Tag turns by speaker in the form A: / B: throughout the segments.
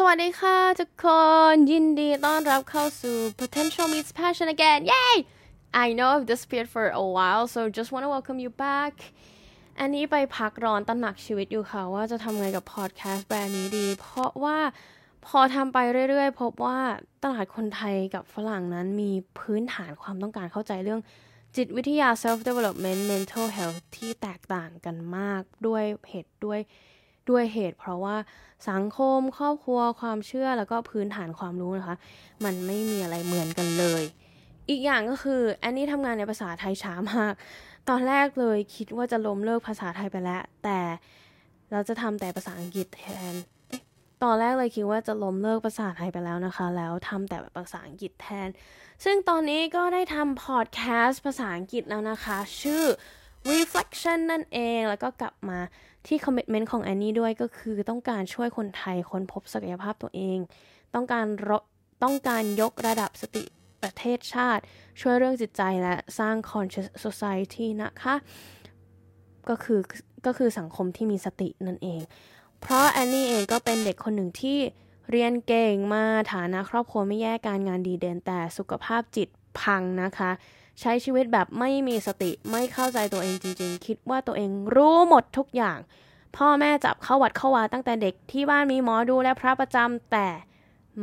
A: สวัสดีค่ะทุกคนยินดีต้อนรับเข้าสู่ Potential Meets Passion again Yay I know I've disappeared for a while so just want to welcome you back อันนี้ไปพักร้อนตระหนักชีวิตอยู่ค่ะ ว่าจะทำไงกับพอดแคสต์แบรนด์นี้ดี เพราะว่าพอทำไปเรื่อยๆ พบว่าตลาดคนไทยกับฝรั่งนั้นมีพื้นฐานความต้องการเข้าใจเรื่องจิตวิทยา self development mental health ที่แตกต่างกันมากด้วยเหตุด้วย ด้วยเหตุ เพราะว่าสังคมครอบครัวความเชื่อแล้วก็พื้นฐานความรู้นะคะ มันไม่มีอะไรเหมือนกันเลย อีกอย่างก็คือแอนนี่ทำงานในภาษาไทยช้ามาก ตอนแรกเลยคิดว่าจะล้มเลิกภาษาไทยไปแล้ว แต่เราจะทำแต่ภาษาอังกฤษแทนตอนแรกเลยคิดว่าจะล้มเลิกภาษาไทยไปแล้วนะคะ แล้วทำแต่ภาษาอังกฤษแทน ซึ่งตอนนี้ก็ได้ทำพอดแคสต์ภาษาอังกฤษแล้วนะคะ ชื่อ reflection นั่นเอง แล้วก็กลับมา ที่ commitment ของแอนนี่ด้วยก็คือต้องการช่วยคนไทยค้นพบศักยภาพตัวเอง ต้องการต้องการยกระดับสติประเทศชาติ ช่วยเรื่องจิตใจและสร้าง conscious society นะคะ ก็คือก็คือสังคมที่มีสตินั่นเอง เพราะแอนนี่เองก็เป็นเด็กคนหนึ่งที่เรียนเก่งมาฐานะครอบครัวไม่แย่การงานดีเด่นแต่สุขภาพจิตพังนะคะ ใช้ชีวิตแบบไม่มีสติไม่เข้าใจตัวเองจริง ๆ คิดว่าตัวเองรู้หมดทุกอย่าง พ่อแม่จับเข้าวัดเข้าวาตั้งแต่เด็กที่บ้านมีหมอดูและพระประจำแต่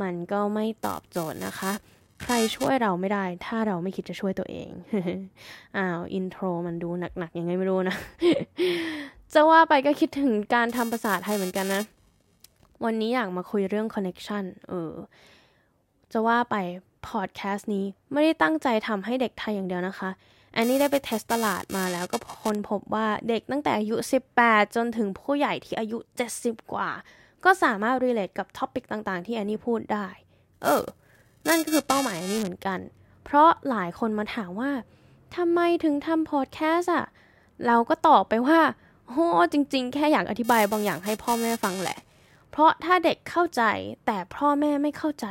A: มันก็ไม่ตอบโจทย์นะคะ ใครช่วยเราไม่ได้ ถ้าเราไม่คิดจะช่วยตัวเอง อ้าว intro มันดูหนักๆยังไงไม่รู้นะ จะว่าไปก็คิดถึงการทำภาษาไทยเหมือนกันนะ วันนี้อยากมาคุยเรื่อง connectionเออ จะว่าไป พอดแคสต์นี้ไม่ได้ตั้งใจทำให้เด็กไทยอย่างเดียวนะคะ แอนนี่ได้ไป test ตลาดมาแล้วก็ค้นพบว่าเด็กตั้งแต่อายุ 18 จนถึงผู้ใหญ่ที่อายุ 70 กว่า ก็สามารถ relate กับ topic ต่างๆ ที่แอนนี่พูดได้ เออ นั่นก็คือเป้าหมายแอนนี่เหมือนกัน เพราะหลายคนมาถามว่าทำไมถึงทำพอดแคสต์อะเราก็ตอบไปว่าโอ้จริง ๆ แค่อยากอธิบายบางอย่างให้พ่อแม่ฟังแหละ เพราะถ้าเด็กเข้าใจแต่พ่อแม่ไม่เข้าใจ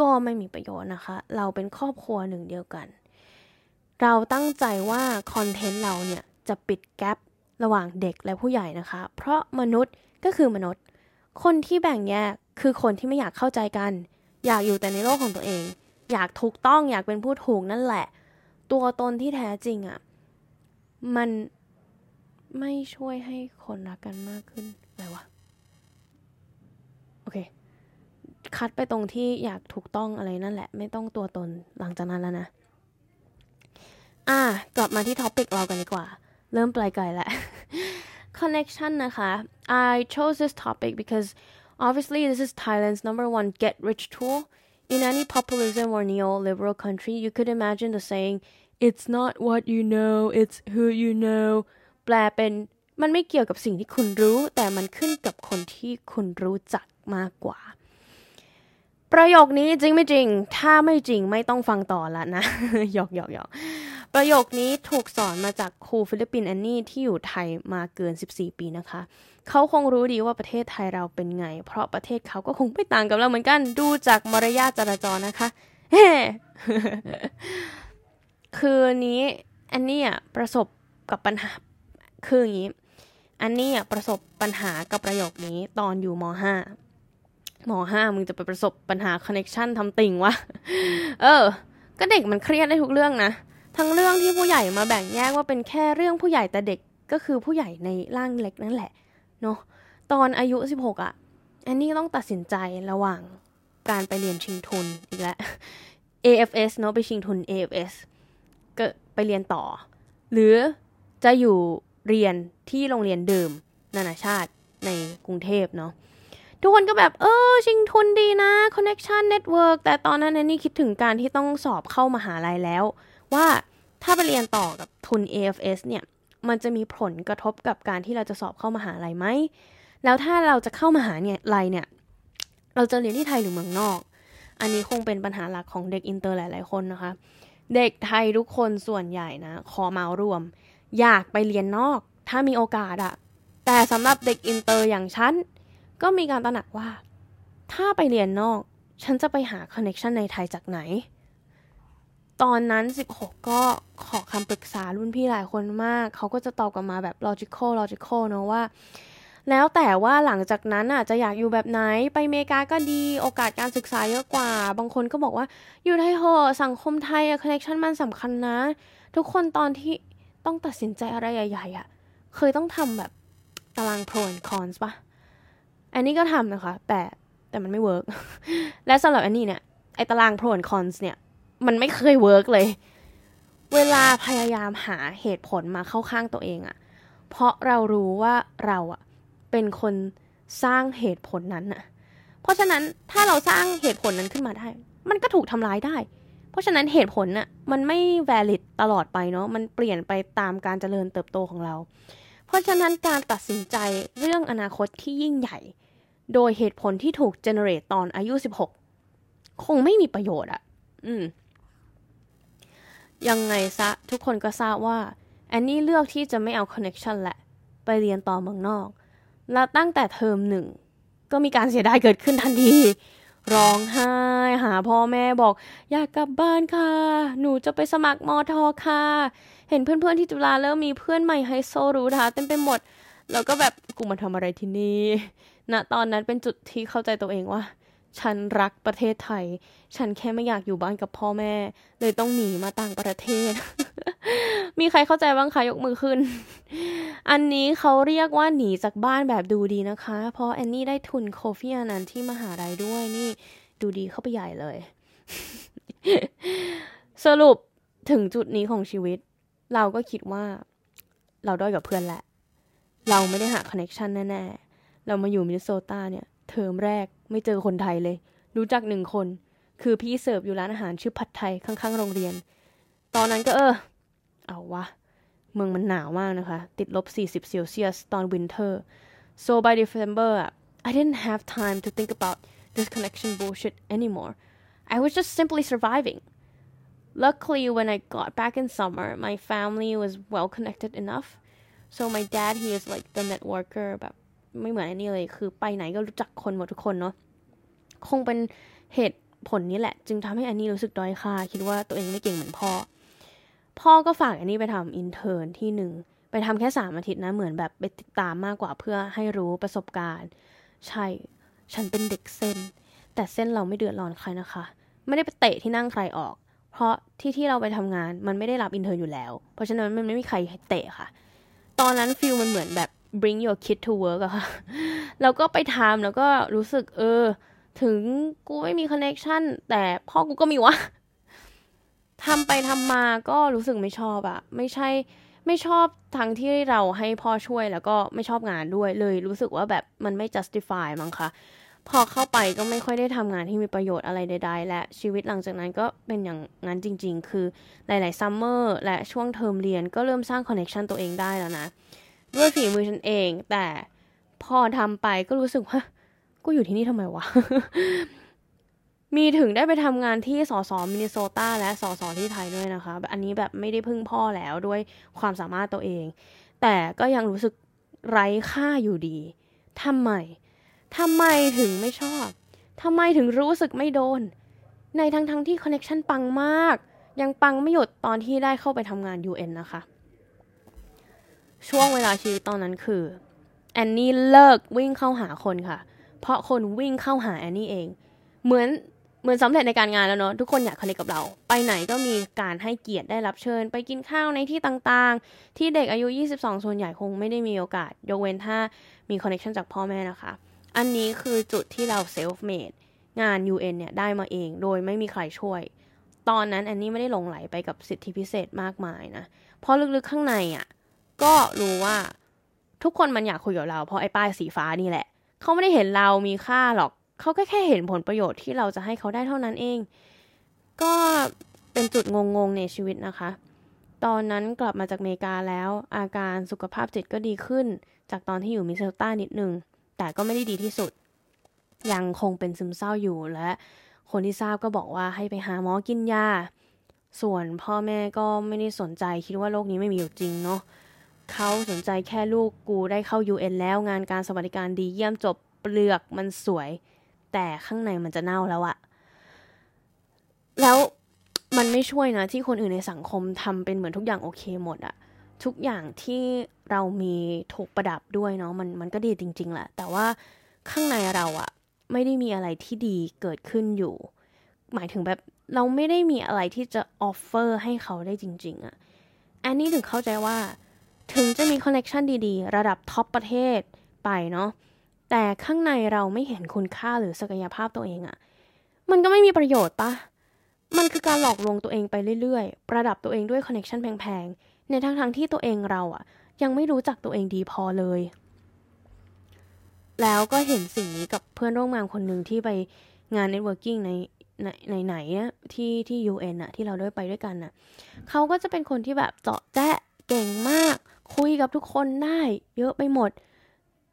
A: ก็ไม่มีประโยชน์นะคะ เราเป็นครอบครัวหนึ่งเดียวกัน เราตั้งใจว่าคอนเทนต์เราเนี่ยจะปิดแกลบระหว่างเด็กและผู้ใหญ่นะคะ เพราะมนุษย์ก็คือมนุษย์ คนที่แบ่งแยกคือคนที่ไม่อยากเข้าใจกัน อยากอยู่แต่ในโลกของตัวเอง อยากถูกต้องอยากเป็นผู้ถูกนั่นแหละ ตัวตนที่แท้จริงอะ่ะ มันไม่ช่วยให้คนรักกันมากขึ้นอะไรวะ โอเค คัดไปตรงที่อยากถูกต้องอะไรนั่นแหละ ไม่ต้องตัวตนหลังจากนั้นแล้วนะ อะกลับมาที่ท็อปิกเรากันดีกว่า เริ่มปลายไกลแล้ว connection นะคะ I chose this topic because obviously this is Thailand's number one get rich tool in any populism or neoliberal country you could imagine the saying it's not what you know it's who you know แปลเป็นมันไม่เกี่ยวกับสิ่งที่คุณรู้ แต่มันขึ้นกับคนที่คุณรู้จักมากกว่า ประโยคนี้จริงไม่จริง ถ้าไม่จริงไม่ต้องฟังต่อละนะ หยอกหยอกหยอกประโยคนี้ถูกสอนมาจากครูฟิลิปปินส์แอนนี่ที่อยู่ไทยมาเกิน 14 ปีนะคะ เขาคงรู้ดีว่าประเทศไทยเราเป็นไง เพราะประเทศเขาก็คงไม่ต่างกับเราเหมือนกัน ดูจากมารยาทจราจรนะคะเฮ้คือนี้แอนนี่อะประสบกับปัญหา คืออย่างนี้อันนี้อะประสบปัญหากับประโยคนี้ตอนอยู่ม .5 หมอห้ามึงจะไปประสบปัญหาคอนเน็ชันทำติ่งวะ เออ ก็เด็กมันเครียดได้ทุกเรื่องนะ ทั้งเรื่องที่ผู้ใหญ่มาแบ่งแยกว่าเป็นแค่เรื่องผู้ใหญ่แต่เด็กก็คือผู้ใหญ่ในร่างเล็กนั่นแหละ เนาะ ตอนอายุ 16อะ่ะ อันนี้ต้องตัดสินใจระหว่างการไปเรียนชิงทุนอีกแล้ว AFS เนาะไปชิงทุน AFS ก็ไปเรียนต่อ หรือจะอยู่เรียนที่โรงเรียนเดิมนานาชาติในกรุงเทพเนาะ ทุกคนก็แบบเออชิงทุนดีนะ connection network แต่ตอนนั้นนี่คิดถึงการที่ต้องสอบเข้ามาหาลัยแล้ว ว่าถ้าไปเรียนต่อกับทุน AFS เนี่ยมันจะมีผลกระทบกับการที่เราจะสอบเข้ามาหาลัยไหมแล้วถ้าเราจะเข้ามาหาเนี่ยลัยเนี่ย เราจะเรียนที่ไทยหรือเมืองนอก อันนี้คงเป็นปัญหาหลักของเด็กอินเตอร์หลาย ๆ คนนะคะ เด็กไทยทุกคนส่วนใหญ่นะขอเมารวม อยากไปเรียนนอก ถ้ามีโอกาสอะแต่สำหรับเด็กอินเตอร์อย่างฉัน ก็มีการตระหนักว่า ถ้าไปเรียนนอก ฉันจะไปหา connection ในไทยจากไหน ตอนนั้น 16 ก็ขอคำปรึกษารุ่นพี่หลายคนมาก เขาก็จะตอบกลับมาแบบ logical logical เนาะว่า แล้วแต่ว่าหลังจากนั้นอะจะอยากอยู่แบบไหนไปเมกาก็ดีโอกาสการศึกษาเยอะกว่า บางคนก็บอกว่า อยู่ไทยเหอะสังคมไทยอะ connection มันสำคัญนะ ทุกคนตอนที่ต้องตัดสินใจอะไรใหญ่ๆอะเคยต้องทำแบบตาราง pro and cons ปะ แอนนี่ก็ทำนะคะ แต่แต่มันไม่ work และสำหรับแอนนี่เนี่ย ไอตาราง pro and cons เนี่ย มันไม่เคย work เลย เวลาพยายามหาเหตุผลมาเข้าข้างตัวเองอะเพราะเรารู้ว่าเราอะเป็นคนสร้างเหตุผลนั้นน่ะเพราะฉะนั้นถ้าเราสร้างเหตุผลนั้นขึ้นมาได้ มันก็ถูกทำร้ายได้ เพราะฉะนั้นเหตุผลน่ะมันไม่ valid ตลอดไปเนาะ มันเปลี่ยนไปตามการเจริญเติบโตของเรา เพราะฉะนั้นการตัดสินใจเรื่องอนาคตที่ยิ่งใหญ่ โดยเหตุผลที่ถูก generate ตอนอายุ 16 คงไม่มีประโยชน์อะอืม ยังไงซะ ทุกคนก็ทราบว่า แอนนี่เลือกที่จะไม่เอา connection แหละ ไปเรียนต่อเมืองนอก แล้วตั้งแต่เทอมหนึ่ง ก็มีการเสียดายเกิดขึ้นทันที ร้องไห้ หาพ่อแม่บอก อยากกลับบ้านค่ะ หนูจะไปสมัครมอทอค่ะ เห็นเพื่อนๆที่จุฬาเริ่มมีเพื่อนใหม่ไฮโซรู้ทาเต็มไปหมด แล้วก็แบบกูมาทำอะไรที่นี่ ณนะตอนนั้นเป็นจุดที่เข้าใจตัวเองว่า ฉันรักประเทศไทย ฉันแค่ไม่อยากอยู่บ้านกับพ่อแม่ เลยต้องหนีมาต่างประเทศ มีใครเข้าใจบ้างคะยกมือขึ้น อันนี้เขาเรียกว่าหนีจากบ้านแบบดูดีนะคะ เพราะแอนนี่ได้ทุนโคฟีอานันที่มหาลัยด้วยนี่ ดูดีเข้าไปใหญ่เลย สรุปถึงจุดนี้ของชีวิต เราก็คิดว่า เราด้อยกับเพื่อนแหละ เราไม่ได้หาคอนเน็ชันแน่ๆ เรามาอยู่มินนิโซตาเนี่ยเทอมแรกไม่เจอคนไทยเลย รู้จักหนึ่งคน คือพี่เสิร์ฟอยู่ร้านอาหารชื่อผัดไทยข้างๆโรงเรียน ตอนนั้นก็เออ เอาวะ เมืองมันหนาวมากนะคะ ติดลบ 40เซลเซียสตอน winter so by December I didn't have time to think about this connection bullshit anymore I was just simply surviving luckily when I got back in summer my family was well connected enough so my dad he is like the networker แบบ ไม่เหมือนอันนี้เลย คือไปไหนก็รู้จักคนหมดทุกคนเนาะคงเป็นเหตุผลนี้แหละ จึงทำให้อันนี้รู้สึกด้อยค่า คิดว่าตัวเองไม่เก่งเหมือนพ่อ พ่อก็ฝากอันนี้ไปทำอินเทอร์นที่หนึ่งไปทำแค่สามอาทิตย์นะ เหมือนแบบไปติดตามมากกว่าเพื่อให้รู้ประสบการณ์ ใช่ ฉันเป็นเด็กเส้น แต่เส้นเราไม่เดือดร้อนใครนะคะ ไม่ได้ไปเตะที่นั่งใครออก เพราะที่ที่เราไปทำงานมันไม่ได้รับ intern อยู่แล้ว เพราะฉะนั้นมันไม่มีใครเตะค่ะ ตอนนั้น feel มันเหมือนแบบ bring your kid to work อะค่ะแล้วก็ไปทำแล้วก็รู้สึกเออ ถึงกูไม่มี connection แต่พ่อกูก็มีวะทำไปทำมาก็รู้สึกไม่ชอบอะไม่ใช่ไม่ชอบทั้งที่เราให้พ่อช่วยแล้วก็ไม่ชอบงานด้วยเลยรู้สึกว่าแบบมันไม่ justify มั้งคะพอเข้าไปก็ไม่ค่อยได้ทำงานที่มีประโยชน์อะไรใดๆ และชีวิตหลังจากนั้นก็เป็นอย่างนั้นจริง ๆ คือหลายๆ summer และช่วงเทอมเรียนก็เริ่มสร้าง connection ตัวเองได้แล้วนะ ด้วยฝีมือฉันเอง แต่พอทำไปก็รู้สึกว่ากูอยู่ที่นี่ทำไมวะ มีถึงได้ไปทำงานที่สสมินนิโซตาและสสที่ไทยด้วยนะคะ อันนี้แบบไม่ได้พึ่งพ่อแล้วด้วยความสามารถตัวเอง แต่ก็ยังรู้สึกไร้ค่าอยู่ดีทำไมทำไมถึงไม่ชอบทำไมถึงรู้สึกไม่โดน ในทั้งทั้งที่คอนเน็ชันปังมาก ยังปังไม่หยุดตอนที่ได้เข้าไปทำงาน UN นะคะ ช่วงเวลาชีวิตตอนนั้นคือแอนนี่เลิกวิ่งเข้าหาคนค่ะ เพราะคนวิ่งเข้าหาแอนนี่เอง เหมือนเหมือนสำเร็จในการงานแล้วเนาะทุกคนอยากคอนเนคกับเรา ไปไหนก็มีการให้เกียรติได้รับเชิญ ไปกินข้าวในที่ต่างๆ ที่เด็กอายุ 22 ส่วนใหญ่คงไม่ได้มีโอกาส ยกเว้นถ้ามี connection จากพ่อแม่นะคะ อันนี้คือจุดที่เรา self-made งาน UN เนี่ยได้มาเองโดยไม่มีใครช่วย ตอนนั้นแอนนี่ไม่ได้หลงไหลไปกับสิทธิพิเศษมากมายนะเพราะลึกๆข้างในอะ่ะ ก็รู้ว่าทุกคนมันอยากคุยกับเรา เพราะไอ้ป้ายสีฟ้านี่แหละ เขาไม่ได้เห็นเรามีค่าหรอก เขาก็แค่เห็นผลประโยชน์ที่เราจะให้เขาได้เท่านั้นเอง ก็เป็นจุดงงๆในชีวิตนะคะ ตอนนั้นกลับมาจากอเมริกาแล้ว อาการสุขภาพจิตก็ดีขึ้น จากตอนที่อยู่มิเซลต้านิดนึง แต่ก็ไม่ได้ดีที่สุด ยังคงเป็นซึมเศร้าอยู่และคนที่ทราบก็บอกว่าให้ไปหาหมอกินยา ส่วนพ่อแม่ก็ไม่ได้สนใจคิดว่าโลกนี้ไม่มีอยู่จริงเนาะ เขาสนใจแค่ลูกกูได้เข้า UN แล้วงานการสวัสดิการดีเยี่ยมจบเปลือกมันสวย แต่ข้างในมันจะเน่าแล้วอะแล้วมันไม่ช่วยนะ ที่คนอื่นในสังคมทำเป็นเหมือนทุกอย่างโอเคหมดอะทุกอย่างที่เรามีถูกประดับด้วยเนาะมันมันก็ดีจริง ๆแหละแต่ว่าข้างในเราอะไม่ได้มีอะไรที่ดีเกิดขึ้นอยู่ หมายถึงแบบเราไม่ได้มีอะไรที่จะ offer ให้เขาได้จริง ๆอะแอนนี่ถึงเข้าใจว่า ถึงจะมี connection ดีๆ ระดับ top ประเทศไปเนาะแต่ข้างในเราไม่เห็นคุณค่าหรือศักยภาพตัวเองอะมันก็ไม่มีประโยชน์ปะมันคือการหลอกลวงตัวเองไปเรื่อยๆ ประดับตัวเองด้วย connection แพงๆ ในทั้งๆที่ตัวเองเราอะยังไม่รู้จักตัวเองดีพอเลย แล้วก็เห็นสิ่งนี้กับเพื่อนร่วมงานคนหนึ่งที่ไปงาน networking ในในไหนอะที่ที่ UN อะที่เราด้วยไปด้วยกันอะเขาก็จะเป็นคนที่แบบเจาะแจ๊ะเก่งมาก คุยกับทุกคนได้เยอะไปหมด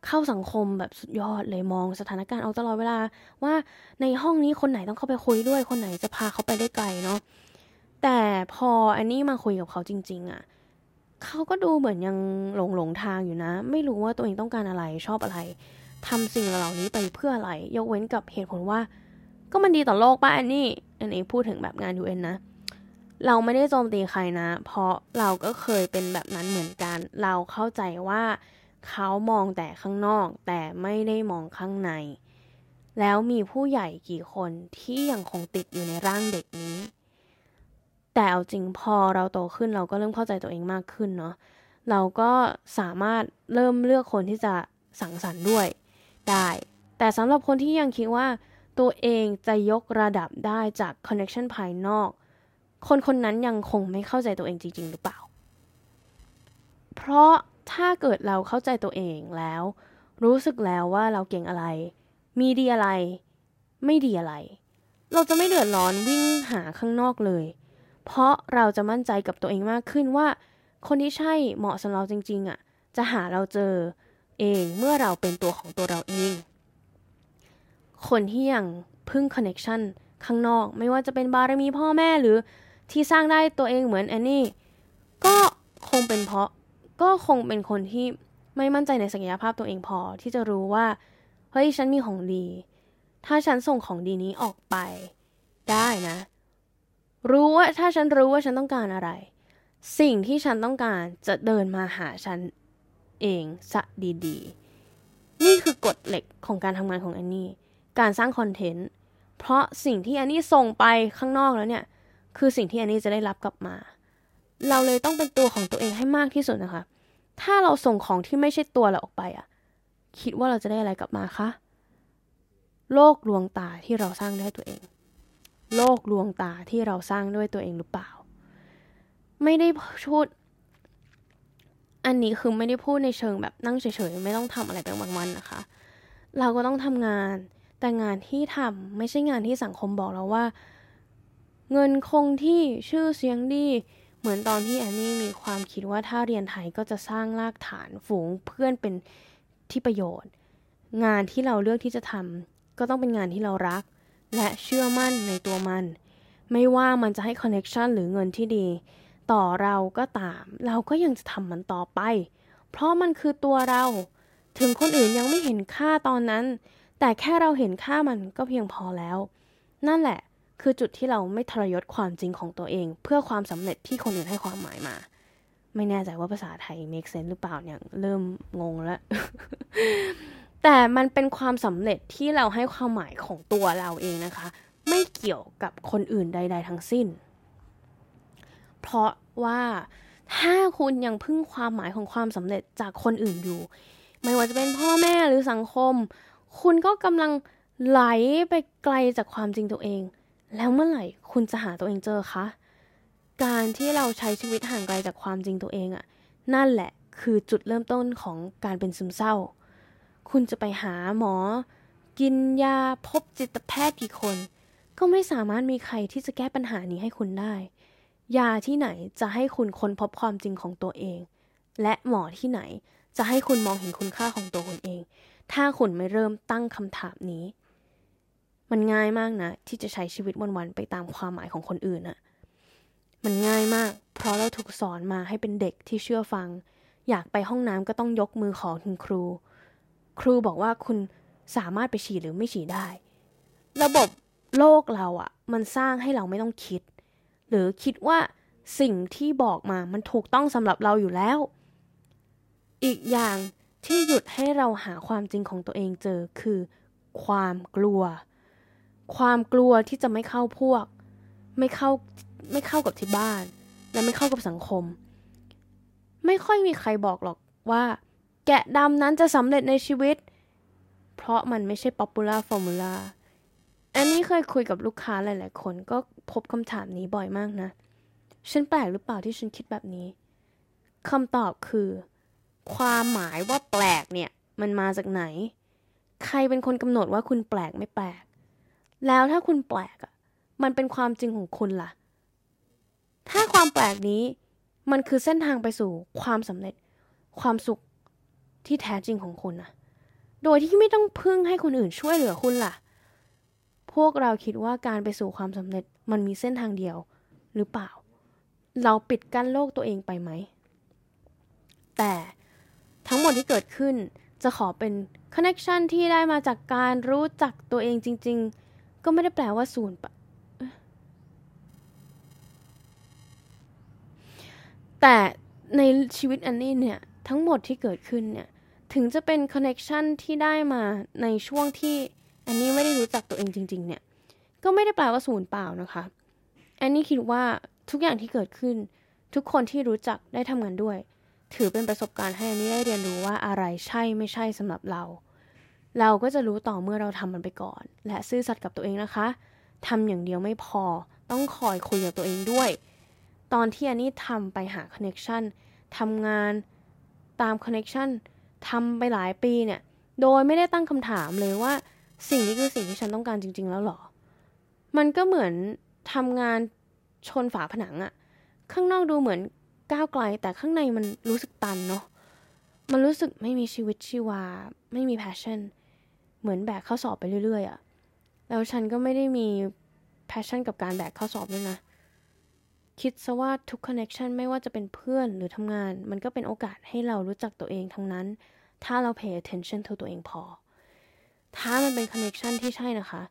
A: เข้าสังคมแบบสุดยอดเลยมองสถานการณ์เอาตลอดเวลา ว่าในห้องนี้คนไหนต้องเข้าไปคุยด้วย คนไหนจะพาเขาไปได้ไกลเนาะแต่พออันนี้มาคุยกับเขาจริง ๆอะ่ะเขาก็ดูเหมือนยังหลงหลงทางอยู่นะ ไม่รู้ว่าตัวเองต้องการอะไรชอบอะไรทำสิ่งเหล่านี้ไปเพื่ออะไร ยกเว้นกับเหตุผลว่า ก็มันดีต่อโลกป่ะอันนี้อันนี้พูดถึงแบบงาน UN นะ เราไม่ได้โจมตีใครนะ เพราะเราก็เคยเป็นแบบนั้นเหมือนกัน เราเข้าใจว่าเขามองแต่ข้างนอก แต่ไม่ได้มองข้างใน แล้วมีผู้ใหญ่กี่คนที่ยังคงติดอยู่ในร่างเด็กนี้ แต่เอาจริงพอเราโตขึ้นเราก็เริ่มเข้าใจตัวเองมากขึ้นเนาะเราก็สามารถเริ่มเลือกคนที่จะสังสรรค์ด้วยได้ แต่สำหรับคนที่ยังคิดว่าตัวเองจะยกระดับได้จากคอนเนคชันภายนอก คนคนนั้นยังคงไม่เข้าใจตัวเองจริง ๆ หรือเปล่า เพราะถ้าเกิดเราเข้าใจตัวเองแล้ว รู้สึกแล้วว่าเราเก่งอะไร มีดีอะไร ไม่ดีอะไร เราจะไม่เดือดร้อนวิ่งหาข้างนอกเลย เพราะเราจะมั่นใจกับตัวเองมากขึ้นว่า คนที่ใช่เหมาะสำหรับเราจริง ๆอะ่ะ จะหาเราเจอเองเมื่อเราเป็นตัวของตัวเราเอง คนที่ยังพึ่ง connection ข้างนอก ไม่ว่าจะเป็นบารมีพ่อแม่หรือ ที่สร้างได้ตัวเองเหมือนแอนนี่ก็คงเป็นเพราะก็คงเป็นคนที่ไม่มั่นใจในศักยภาพตัวเองพอที่จะรู้ว่า เฮ้ยฉันมีของดี ถ้าฉันส่งของดีนี้ออกไป ได้นะ รู้ว่าถ้าฉันรู้ว่าฉันต้องการอะไร สิ่งที่ฉันต้องการจะเดินมาหาฉันเองสะดีๆ นี่คือกฎเหล็กของการทำงานของแอนนี่ การสร้างคอนเทนต์ เพราะสิ่งที่แอนนี่ส่งไปข้างนอกแล้วเนี่ย คือสิ่งที่แอนนี่จะได้รับกลับมา เราเลยต้องเป็นตัวของตัวเองให้มากที่สุดนะคะ ถ้าเราส่งของที่ไม่ใช่ตัวเราออกไปอะคิดว่าเราจะได้อะไรกลับมาคะ โลกลวงตาที่เราสร้างได้ตัวเอง โลกลวงตาที่เราสร้างด้วยตัวเองหรือเปล่า ไม่ได้พูด อันนี้คือไม่ได้พูดในเชิงแบบนั่งเฉยๆ ไม่ต้องทำอะไรเป็นบางวันนะคะ เราก็ต้องทำงาน แต่งานที่ทำไม่ใช่งานที่สังคมบอกเราว่า เงินคงที่ชื่อเสียงดี เหมือนตอนที่แอนนี่มีความคิดว่าถ้าเรียนไทยก็จะสร้างรากฐานฝูงเพื่อนเป็นที่ประโยชน์ งานที่เราเลือกที่จะทำก็ต้องเป็นงานที่เรารัก และเชื่อมั่นในตัวมัน ไม่ว่ามันจะให้คอนเน็ชันหรือเงินที่ดี ต่อเราก็ตาม เราก็ยังจะทำมันต่อไป เพราะมันคือตัวเรา ถึงคนอื่นยังไม่เห็นค่าตอนนั้น แต่แค่เราเห็นค่ามันก็เพียงพอแล้ว นั่นแหละ คือจุดที่เราไม่ทรยศความจริงของตัวเอง เพื่อความสำเร็จที่คนอื่นให้ความหมายมา ไม่แน่ใจว่าภาษาไทย make sense หรือเปล่าเนี่ยเริ่มงงแล้ว แต่มันเป็นความสำเร็จที่เราให้ความหมายของตัวเราเองนะคะ ไม่เกี่ยวกับคนอื่นใด ๆ ทั้งสิ้น เพราะว่าถ้าคุณยังพึ่งความหมายของความสำเร็จจากคนอื่นอยู่ ไม่ว่าจะเป็นพ่อแม่หรือสังคม คุณก็กำลังไหลไปไกลจากความจริงตัวเอง แล้วเมื่อไหร่คุณจะหาตัวเองเจอคะ การที่เราใช้ชีวิตห่างไกลจากความจริงตัวเองอะนั่นแหละคือจุดเริ่มต้นของการเป็นซึมเศร้า คุณจะไปหาหมอ กินยาพบจิตแพทย์กี่คน ก็ไม่สามารถมีใครที่จะแก้ปัญหานี้ให้คุณได้ ยาที่ไหนจะให้คุณค้นพบความจริงของตัวเอง และหมอที่ไหนจะให้คุณมองเห็นคุณค่าของตัวคุณเอง ถ้าคุณไม่เริ่มตั้งคำถามนี้ มันง่ายมากนะ ที่จะใช้ชีวิตวันๆไปตามความหมายของคนอื่นอะมันง่ายมาก เพราะเราถูกสอนมาให้เป็นเด็กที่เชื่อฟัง อยากไปห้องน้ำก็ต้องยกมือขอคุณครู ครูบอกว่าคุณสามารถไปฉี่หรือไม่ฉี่ได้ ระบบโลกเราอะมันสร้างให้เราไม่ต้องคิด หรือคิดว่าสิ่งที่บอกมามันถูกต้องสำหรับเราอยู่แล้ว อีกอย่างที่หยุดให้เราหาความจริงของตัวเองเจอคือ ความกลัว ความกลัวที่จะไม่เข้าพวก ไม่เข้าไม่เข้ากับที่บ้าน และไม่เข้ากับสังคม ไม่ค่อยมีใครบอกหรอกว่า แกะดำนั้นจะสำเร็จในชีวิต เพราะมันไม่ใช่ popular formula อันนี้เคยคุยกับลูกค้าหลาย ๆ คนก็พบคำถามนี้บ่อยมากนะ ฉันแปลกหรือเปล่าที่ฉันคิดแบบนี้คำตอบคือ ความหมายว่าแปลกเนี่ย มันมาจากไหน ใครเป็นคนกำหนดว่าคุณแปลกไม่แปลก แล้วถ้าคุณแปลกอะมันเป็นความจริงของคุณล่ะ ถ้าความแปลกนี้มันคือเส้นทางไปสู่ความสำเร็จ ความสุขที่แท้จริงของคุณนะโดยที่ไม่ต้องพึ่งให้คนอื่นช่วยเหลือคุณล่ะ พวกเราคิดว่าการไปสู่ความสำเร็จมันมีเส้นทางเดียวหรือเปล่า เราปิดกั้นโลกตัวเองไปไหม แต่ทั้งหมดที่เกิดขึ้นจะขอเป็นคอนเน c t ชันที่ได้มาจากการรู้จักตัวเองจริง ๆ ก็ไม่ได้แปลว่าศูนย์ปะแต่ในชีวิตอันนี้เนี่ย ทั้งหมดที่เกิดขึ้นเนี่ย ถึงจะเป็นคอนเน c t ชันที่ได้มาในช่วงที่อันนี้ไม่ได้รู้จักตัวเองจริง ๆ เนี่ย ก็ไม่ได้แปลว่าศูนย์เปล่านะคะอันนี้คิดว่าทุกอย่างที่เกิดขึ้น ทุกคนที่รู้จักได้ทำงานด้วย ถือเป็นประสบการณ์ให้อันนี้ได้เรียนรู้ว่าอะไรใช่ไม่ใช่สำหรับเรา เราก็จะรู้ต่อเมื่อเราทำมันไปก่อน และซื่อสัตย์กับตัวเองนะคะทำอย่างเดียวไม่พอ ต้องคอยคุยกับตัวเองด้วย ตอนที่อันนี้ทำไปหา connection ทำงานตาม connection ทำไปหลายปีเนี่ย โดยไม่ได้ตั้งคำถามเลยว่า สิ่งนี้คือสิ่งที่ฉันต้องการจริง ๆ แล้วหรอ มันก็เหมือนทำงานชนฝาผนังอะข้างนอกดูเหมือนก้าวไกล แต่ข้างในมันรู้สึกตันเนาะมันรู้สึกไม่มีชีวิตชีวา ไม่มี passion เหมือนแบกกระสอบไปเรื่อยๆอะแล้วฉันก็ไม่ได้มี passion กับการแบกกระสอบด้วยนะ คิดซะว่าทุก connection ไม่ว่าจะเป็นเพื่อนหรือทำงาน มันก็เป็นโอกาสให้เรารู้จักตัวเองทั้งนั้น ถ้าเรา pay attention to ตัวเองพอ ถ้ามันเป็น connection ที่ใช่นะคะ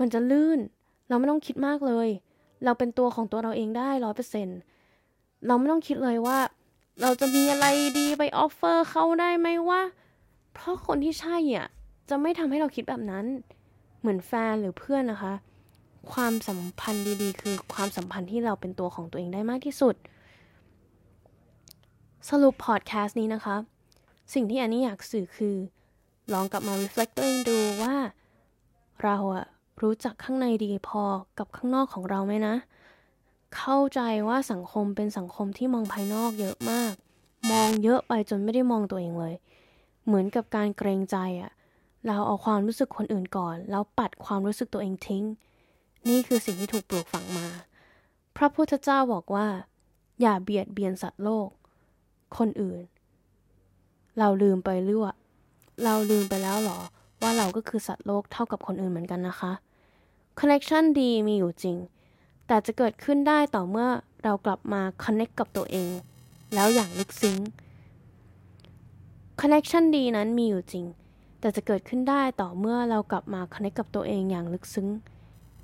A: มันจะลื่น เราไม่ต้องคิดมากเลย เราเป็นตัวของตัวเราเองได้ร้อยเปอร์เซ็นเราไม่ต้องคิดเลยว่า เราจะมีอะไรดีไปออฟเฟอร์เขาได้ไหมว่า เพราะคนที่ใช่อะ จะไม่ทำให้เราคิดแบบนั้น เหมือนแฟนหรือเพื่อนนะคะ ความสัมพันธ์ดีๆ คือความสัมพันธ์ที่เราเป็นตัวของตัวเองได้มากที่สุด สรุปพอดแคสต์นี้นะคะ สิ่งที่อันนี้อยากสื่อคือ ลองกลับมา reflect ตัวเองดูว่า เราอะรู้จักข้างในดีพอกับข้างนอกของเราไหมนะ เข้าใจว่าสังคมเป็นสังคมที่มองภายนอกเยอะมาก มองเยอะไปจนไม่ได้มองตัวเองเลย เหมือนกับการเกรงใจอะ เราเอาความรู้สึกคนอื่นก่อน แล้วปัดความรู้สึกตัวเองทิ้ง นี่คือสิ่งที่ถูกปลูกฝังมา พระพุทธเจ้าบอกว่า อย่าเบียดเบียนสัตว์โลก คนอื่น เราลืมไปหรือว่าเราลืมไปแล้วหรอ ว่าเราก็คือสัตว์โลกเท่ากับคนอื่นเหมือนกันนะคะ connection ดีมีอยู่จริง แต่จะเกิดขึ้นได้ต่อเมื่อเรากลับมา connect กับตัวเอง แล้วอย่างลึกซึ้ง connection ดีนั้นมีอยู่จริง แต่จะเกิดขึ้นได้ต่อเมื่อเรากลับมา connect กับตัวเองอย่างลึกซึ้ง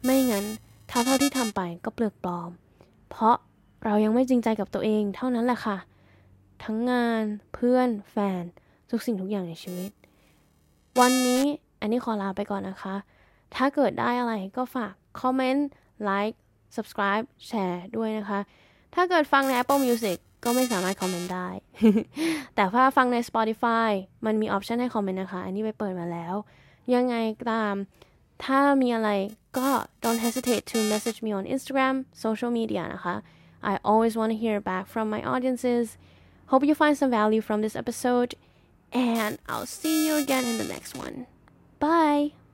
A: ไม่งั้นเท่าเท่าที่ทำไปก็เปลือกปลอม เพราะเรายังไม่จริงใจกับตัวเองเท่านั้นแหละค่ะ ทั้งงานเพื่อนแฟน ทุกสิ่งทุกอย่างในชีวิต วันนี้อันนี้ขอลาไปก่อนนะคะ ถ้าเกิดได้อะไรก็ฝากคอมเมนต์ไลค์ subscribe แชร์ด้วยนะคะ ถ้าเกิดฟังใน Apple Music ก็ไม่สามารถคอมเมนต์ได้ แต่ถ้าฟังใน Spotify มันมี option ให้คอมเมนต์นะคะ อันนี้ไปเปิดมาแล้ว ยังไงตาม ถ้ามีอะไรก็ don't hesitate to message me on Instagram social media นะคะ I always want to hear back from my audiences hope you find some value from this episode and I'll see you again in the next one. Bye!